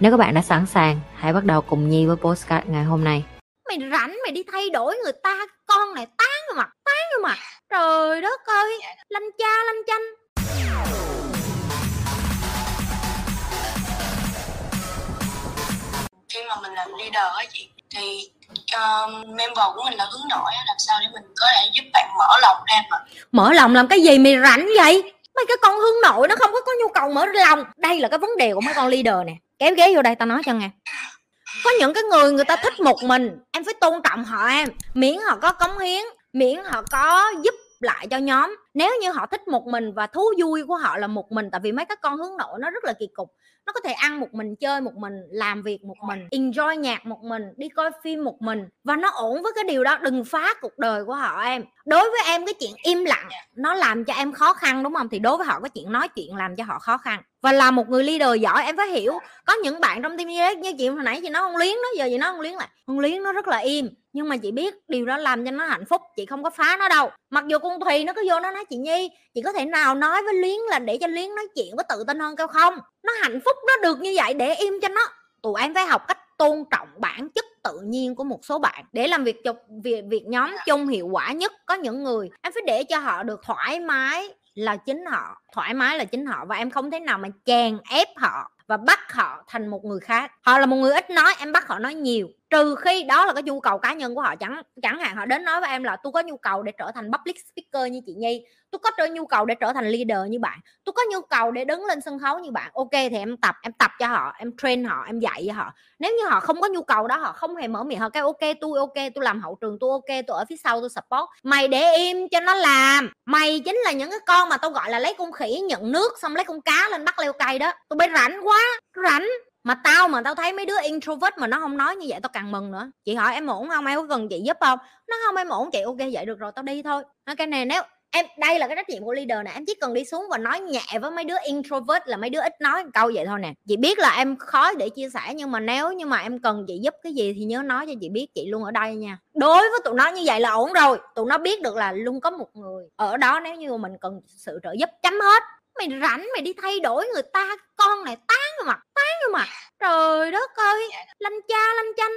Nếu các bạn đã sẵn sàng, hãy bắt đầu cùng Nhi với postcard ngày hôm nay. Mày rảnh mày đi thay đổi người ta. Con này tán vào mặt Tán vào mặt. Trời đất ơi Lanh cha lanh chanh. Khi mà mình làm leader á chị thì uh, member của mình là hướng nội á, làm sao để mình có thể giúp bạn mở lòng ra mà Mở lòng làm cái gì mày rảnh vậy? Mấy cái con hướng nội nó không có có nhu cầu mở lòng. Đây là cái vấn đề của mấy con leader nè Kéo ghế vô đây, tao nói cho nghe. Có những cái người người ta thích một mình. Em phải tôn trọng họ em. Miễn họ có cống hiến, miễn họ có giúp lại cho nhóm. Nếu như họ thích một mình và thú vui của họ là một mình, tại vì mấy các con hướng nội nó rất là kỳ cục nó có thể ăn một mình chơi một mình làm việc một mình enjoy nhạc một mình đi coi phim một mình. Và nó ổn với cái điều đó đừng phá cuộc đời của họ em. Đối với em cái chuyện im lặng nó làm cho em khó khăn đúng không? Thì đối với họ cái chuyện nói chuyện làm cho họ khó khăn. Và là một người leader giỏi em phải hiểu. Có những bạn trong team như chị hồi nãy chị nói không luyến đó giờ chị nói không luyến lại không luyến nó rất là im. Nhưng mà chị biết điều đó làm cho nó hạnh phúc chị không có phá nó đâu. Mặc dù con thùy nó cứ vô nó nói chị nhi chị có thể nào nói với luyến là để cho luyến nói chuyện có tự tin hơn kêu không? Nó hạnh phúc nó được như vậy để im cho nó. Tụi em phải học cách tôn trọng bản chất tự nhiên của một số bạn để làm việc cho việc việc nhóm chung hiệu quả nhất. Có những người em phải để cho họ được thoải mái là chính họ thoải mái là chính họ và em không thể nào mà chèn ép họ và bắt họ thành một người khác. Họ là một người ít nói em bắt họ nói nhiều trừ khi đó là cái nhu cầu cá nhân của họ, chẳng chẳng hạn họ đến nói với em là tôi có nhu cầu để trở thành public speaker như chị nhi, tôi có trở nhu cầu để trở thành leader như bạn, tôi có nhu cầu để đứng lên sân khấu như bạn. Ok thì em tập em tập cho họ, em train họ, em dạy cho họ. Nếu như họ không có nhu cầu đó, họ không hề mở miệng, họ cái ok, tôi ok, tôi làm hậu trường, tôi ok, tôi ở phía sau, tôi support. Mày để im cho nó làm. Mày chính là những cái con mà tôi gọi là lấy con khỉ nhận nước, xong lấy con cá lên bắt leo cây đó. Tôi bị rảnh quá, rảnh mà tao mà tao thấy mấy đứa introvert mà nó không nói như vậy tao càng mừng nữa. Chị hỏi em ổn không? Em có cần chị giúp không? Nó không, em ổn. Chị ok, vậy được rồi, tao đi thôi. Cái này nếu em, đây là cái trách nhiệm của leader nè, em chỉ cần đi xuống và nói nhẹ với mấy đứa introvert là mấy đứa ít nói câu vậy thôi nè. Chị biết là em khó để chia sẻ nhưng mà nếu như mà em cần chị giúp cái gì thì nhớ nói cho chị biết, chị luôn ở đây nha. Đối với tụi nó như vậy là ổn rồi. Tụi nó biết được là luôn có một người ở đó nếu như mình cần sự trợ giúp chấm hết. Mày rảnh mày đi thay đổi người ta con này tán vào mặt tán vào mặt trời đất ơi dạ. lanh cha lanh chanh.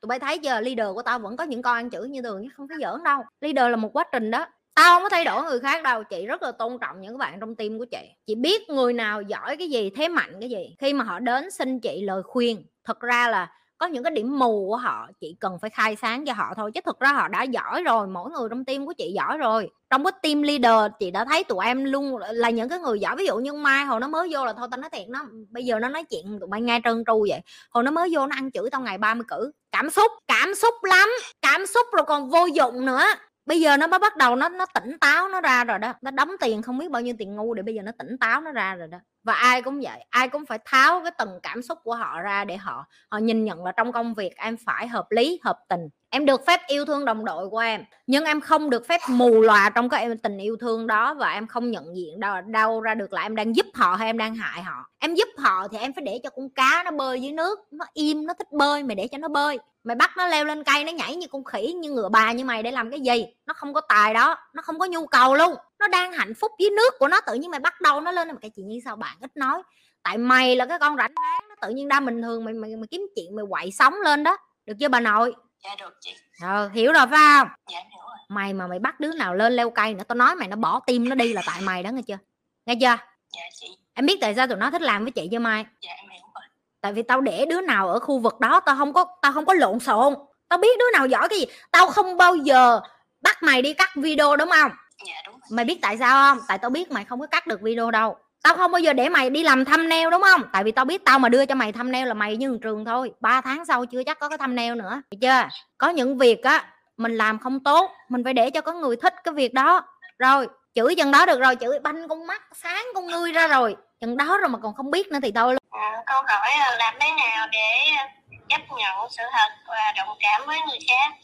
Tụi bay thấy giờ leader của tao vẫn có những con ăn chữ như thường chứ không phải giỡn đâu. Leader là một quá trình đó. Tao không có thay đổi người khác đâu chị rất là tôn trọng những bạn trong team của chị. Chị biết người nào giỏi cái gì thế mạnh cái gì. Khi mà họ đến xin chị lời khuyên thật ra là có những cái điểm mù của họ, chị cần phải khai sáng cho họ thôi, chứ thực ra họ đã giỏi rồi, mỗi người trong team của chị giỏi rồi. Trong cái team leader, chị đã thấy tụi em luôn là những cái người giỏi. Ví dụ như mai hồi nó mới vô là thôi tao nói thiệt, nó, bây giờ nó nói chuyện tụi bay nghe trơn tru vậy. Hồi nó mới vô nó ăn chửi tao ngày 30 cử. Cảm xúc cảm xúc lắm, cảm xúc rồi còn vô dụng nữa. Bây giờ nó mới bắt đầu nó nó tỉnh táo nó ra rồi đó. Nó đóng tiền không biết bao nhiêu tiền ngu để bây giờ nó tỉnh táo nó ra rồi đó và ai cũng vậy ai cũng phải tháo cái tầng cảm xúc của họ ra để họ họ nhìn nhận là trong công việc em phải hợp lý hợp tình. Em được phép yêu thương đồng đội của em nhưng em không được phép mù lòa trong cái tình yêu thương đó và em không nhận diện đâu, đâu ra được là em đang giúp họ hay em đang hại họ. Em giúp họ thì em phải để cho con cá nó bơi dưới nước nó im nó thích bơi mày để cho nó bơi. Mày bắt nó leo lên cây nó nhảy như con khỉ như ngựa bà như mày để làm cái gì? Nó không có tài đó nó không có nhu cầu luôn. Nó đang hạnh phúc dưới nước của nó tự nhiên mày bắt đầu nó lên. Mà cái chị như sao bạn ít nói? Tại mày là cái con rảnh ráng nó tự nhiên đa bình thường mày mày, mày kiếm chuyện mày quậy sống lên đó. Được chưa bà nội? Dạ được chị. Ờ hiểu rồi phải không? Dạ hiểu rồi. Mày mà mày bắt đứa nào lên leo cây nữa tao nói mày nó bỏ tim nó đi là tại mày đó nghe chưa? Nghe chưa? Dạ chị. Em biết tại sao tụi nó thích làm với chị chưa mai? Dạ em hiểu rồi. Tại vì tao để đứa nào ở khu vực đó tao không có tao không có lộn xộn. Tao biết đứa nào giỏi cái gì. Tao không bao giờ bắt mày đi cắt video đúng không? Dạ đúng rồi. mày biết tại sao không? Tại tao biết mày không có cắt được video đâu. Tao không bao giờ để mày đi làm neo đúng không? Tại vì tao biết tao mà đưa cho mày neo là mày như trường thôi. Ba tháng sau chưa chắc có cái neo nữa. Được chưa? Có những việc á mình làm không tốt mình phải để cho có người thích cái việc đó. Rồi chửi chừng đó được rồi chửi banh con mắt sáng con ngươi ra rồi. Chừng đó rồi mà còn không biết nữa thì thôi. À, câu hỏi là làm thế nào để nhận sự thật và đồng cảm với người khác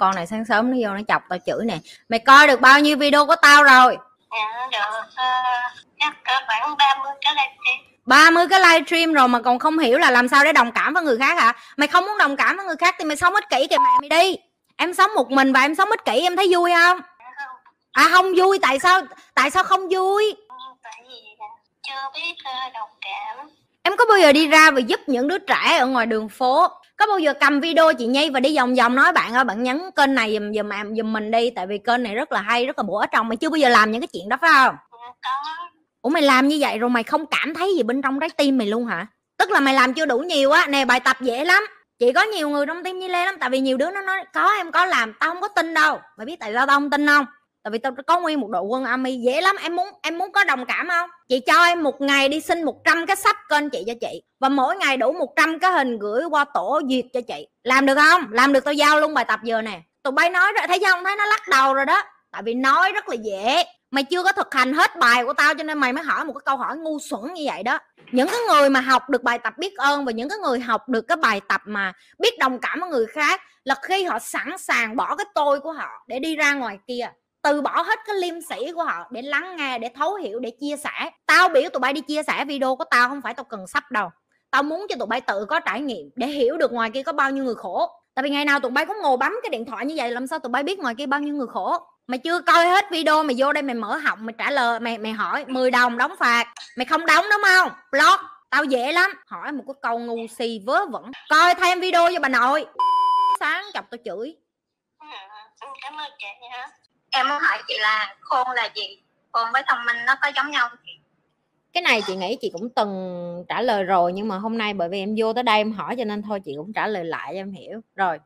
con này sáng sớm nó vô nó chọc tao chửi nè. Mày coi được bao nhiêu video của tao rồi? Dạ được uh, chắc cỡ khoảng 30 cái livestream 30 cái livestream rồi mà còn không hiểu là làm sao để đồng cảm với người khác hả? Mày không muốn đồng cảm với người khác thì mày sống ích kỷ kìa mẹ mày đi. Em sống một mình và em sống ích kỷ em thấy vui không? Dạ à không vui tại sao tại sao không vui? Nhưng tại vì chưa biết uh, đồng cảm. Em có bao giờ đi ra và giúp những đứa trẻ ở ngoài đường phố có bao giờ cầm video chị Nhi và đi vòng vòng nói bạn ơi bạn nhấn kênh này giùm giùm em giùm mình đi tại vì kênh này rất là hay rất là bổ ích trong. Mày chưa bao giờ làm những cái chuyện đó phải không? Ủa mày làm như vậy rồi mày không cảm thấy gì bên trong trái tim mày luôn hả? Tức là mày làm chưa đủ nhiều á nè bài tập dễ lắm. Chị có nhiều người trong tim Nhi Lê lắm tại vì nhiều đứa nó nói có em có làm tao không có tin đâu. Mày biết tại sao tao không tin không tại vì tao có nguyên một đội quân army dễ lắm. Em muốn em muốn có đồng cảm không? Chị cho em một ngày đi xin 100 cái sách kênh chị cho chị. Và mỗi ngày đủ 100 cái hình gửi qua tổ duyệt cho chị. Làm được không? Làm được tao giao luôn bài tập giờ nè. Tụi bay nói rồi, thấy không? Thấy nó lắc đầu rồi đó. Tại vì nói rất là dễ. Mày chưa có thực hành hết bài của tao cho nên mày mới hỏi một cái câu hỏi ngu xuẩn như vậy đó. Những cái người mà học được bài tập biết ơn và những cái người học được cái bài tập mà biết đồng cảm với người khác là khi họ sẵn sàng bỏ cái tôi của họ để đi ra ngoài kia từ bỏ hết cái liêm sĩ của họ để lắng nghe để thấu hiểu để chia sẻ. Tao biểu tụi bay đi chia sẻ video của tao không phải tao cần sắp đâu. Tao muốn cho tụi bay tự có trải nghiệm để hiểu được ngoài kia có bao nhiêu người khổ. Tại vì ngày nào tụi bay cũng ngồi bấm cái điện thoại như vậy làm sao tụi bay biết ngoài kia bao nhiêu người khổ? Mày chưa coi hết video mày vô đây mày mở họng mày trả lời mày mày hỏi 10 đồng đóng phạt. Mày không đóng đúng không? Block. Tao dễ lắm. Hỏi một cái câu ngu si vớ vẩn. Coi thêm video cho bà nội. Sáng chọc tao chửi. Ừ, ừ, ừ cảm ơn chị nha em muốn hỏi chị là khôn là gì? Khôn với thông minh nó có giống nhau không chị? Cái này chị nghĩ chị cũng từng trả lời rồi nhưng mà hôm nay bởi vì em vô tới đây em hỏi cho nên thôi chị cũng trả lời lại cho em hiểu. Rồi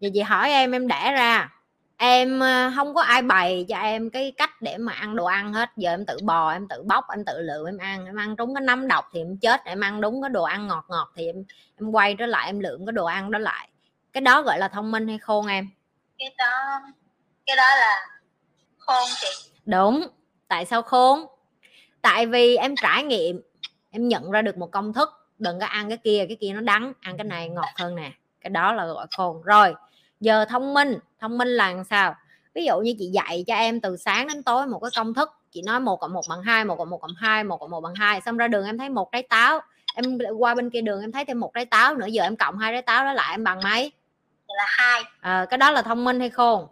giờ chị hỏi em em đẻ ra. Em ờ, không có ai bày cho em cái cách để mà ăn đồ ăn hết. Giờ em tự bò em tự bóc em tự lựa em ăn. Em ăn trúng cái nấm độc thì em chết. Em ăn đúng cái đồ ăn ngọt ngọt thì em em quay trở lại em lượm cái đồ ăn đó lại. Cái đó gọi là thông minh hay khôn em? Cái đó cái đó là khôn chị? Đúng. Tại sao khôn tại vì em trải nghiệm em nhận ra được một công thức đừng có ăn cái kia cái kia nó đắng ăn cái này ngọt hơn nè. Cái đó là gọi khôn. Rồi giờ thông minh. Thông minh là làm sao? Ví dụ như chị dạy cho em từ sáng đến tối một cái công thức chị nói một cộng một bằng hai một cộng một cộng hai một cộng một bằng hai xong ra đường em thấy một trái táo. Em qua bên kia đường em thấy thêm một trái táo nữa giờ em cộng hai trái táo đó lại em bằng mấy? Là hai. À, cái đó là thông minh hay khôn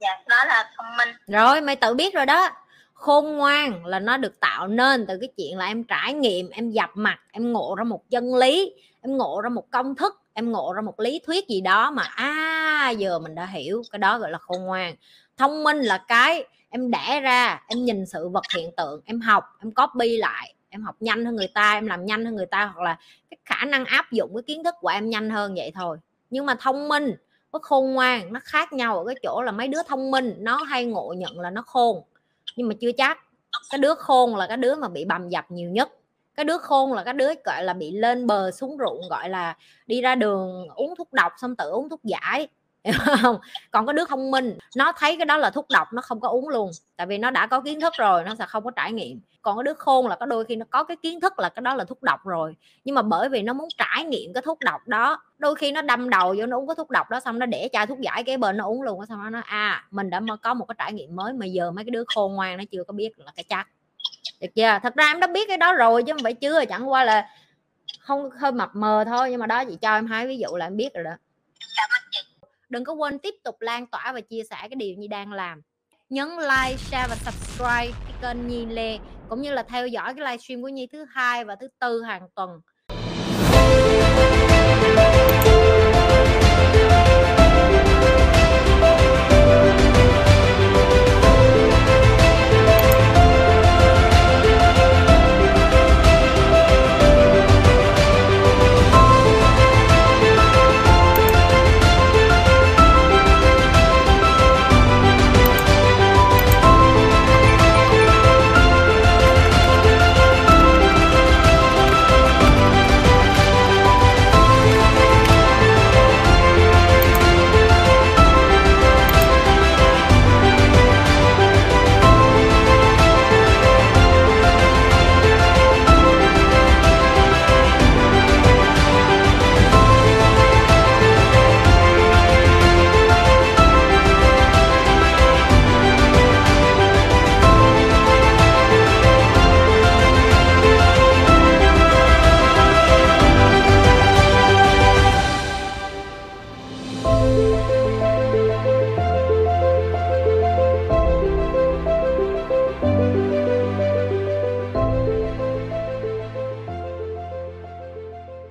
dạ. Đó là thông minh. Rồi mày tự biết rồi đó. Khôn ngoan là nó được tạo nên từ cái chuyện là em trải nghiệm em dập mặt em ngộ ra một chân lý em ngộ ra một công thức em ngộ ra một lý thuyết gì đó mà à giờ mình đã hiểu cái đó gọi là khôn ngoan. Thông minh là cái em đẻ ra em nhìn sự vật hiện tượng em học em copy lại em học nhanh hơn người ta em làm nhanh hơn người ta hoặc là cái khả năng áp dụng cái kiến thức của em nhanh hơn vậy thôi. Nhưng mà thông minh với khôn ngoan, nó khác nhau ở cái chỗ là mấy đứa thông minh, nó hay ngộ nhận là nó khôn. Nhưng mà chưa chắc, cái đứa khôn là cái đứa mà bị bầm dập nhiều nhất. Cái đứa khôn là cái đứa, gọi là, bị lên bờ xuống ruộng, gọi là, đi ra đường uống thuốc độc xong tự uống thuốc giải không? Còn cái đứa thông minh, nó thấy cái đó là thuốc độc, nó không có uống luôn. Tại vì nó đã có kiến thức rồi, nó sẽ không có trải nghiệm còn cái đứa khôn là có đôi khi nó có cái kiến thức là cái đó là thuốc độc rồi. Nhưng mà bởi vì nó muốn trải nghiệm cái thuốc độc đó đôi khi nó đâm đầu vô nó uống cái thuốc độc đó xong nó để chai thuốc giải kế bên nó uống luôn xong nó nói à mình đã có một cái trải nghiệm mới mà giờ mấy cái đứa khôn ngoan nó chưa có biết là cái chắc được chưa? Thật ra em đã biết cái đó rồi chứ không phải chưa chẳng qua là không hơi mập mờ thôi nhưng mà đó chị cho em hai ví dụ là em biết rồi đó. Đừng có quên tiếp tục lan tỏa và chia sẻ cái điều Nhi đang làm nhấn like, share và subscribe cái kênh Nhi Lê cũng như là theo dõi cái livestream của Nhi thứ hai và thứ tư hàng tuần.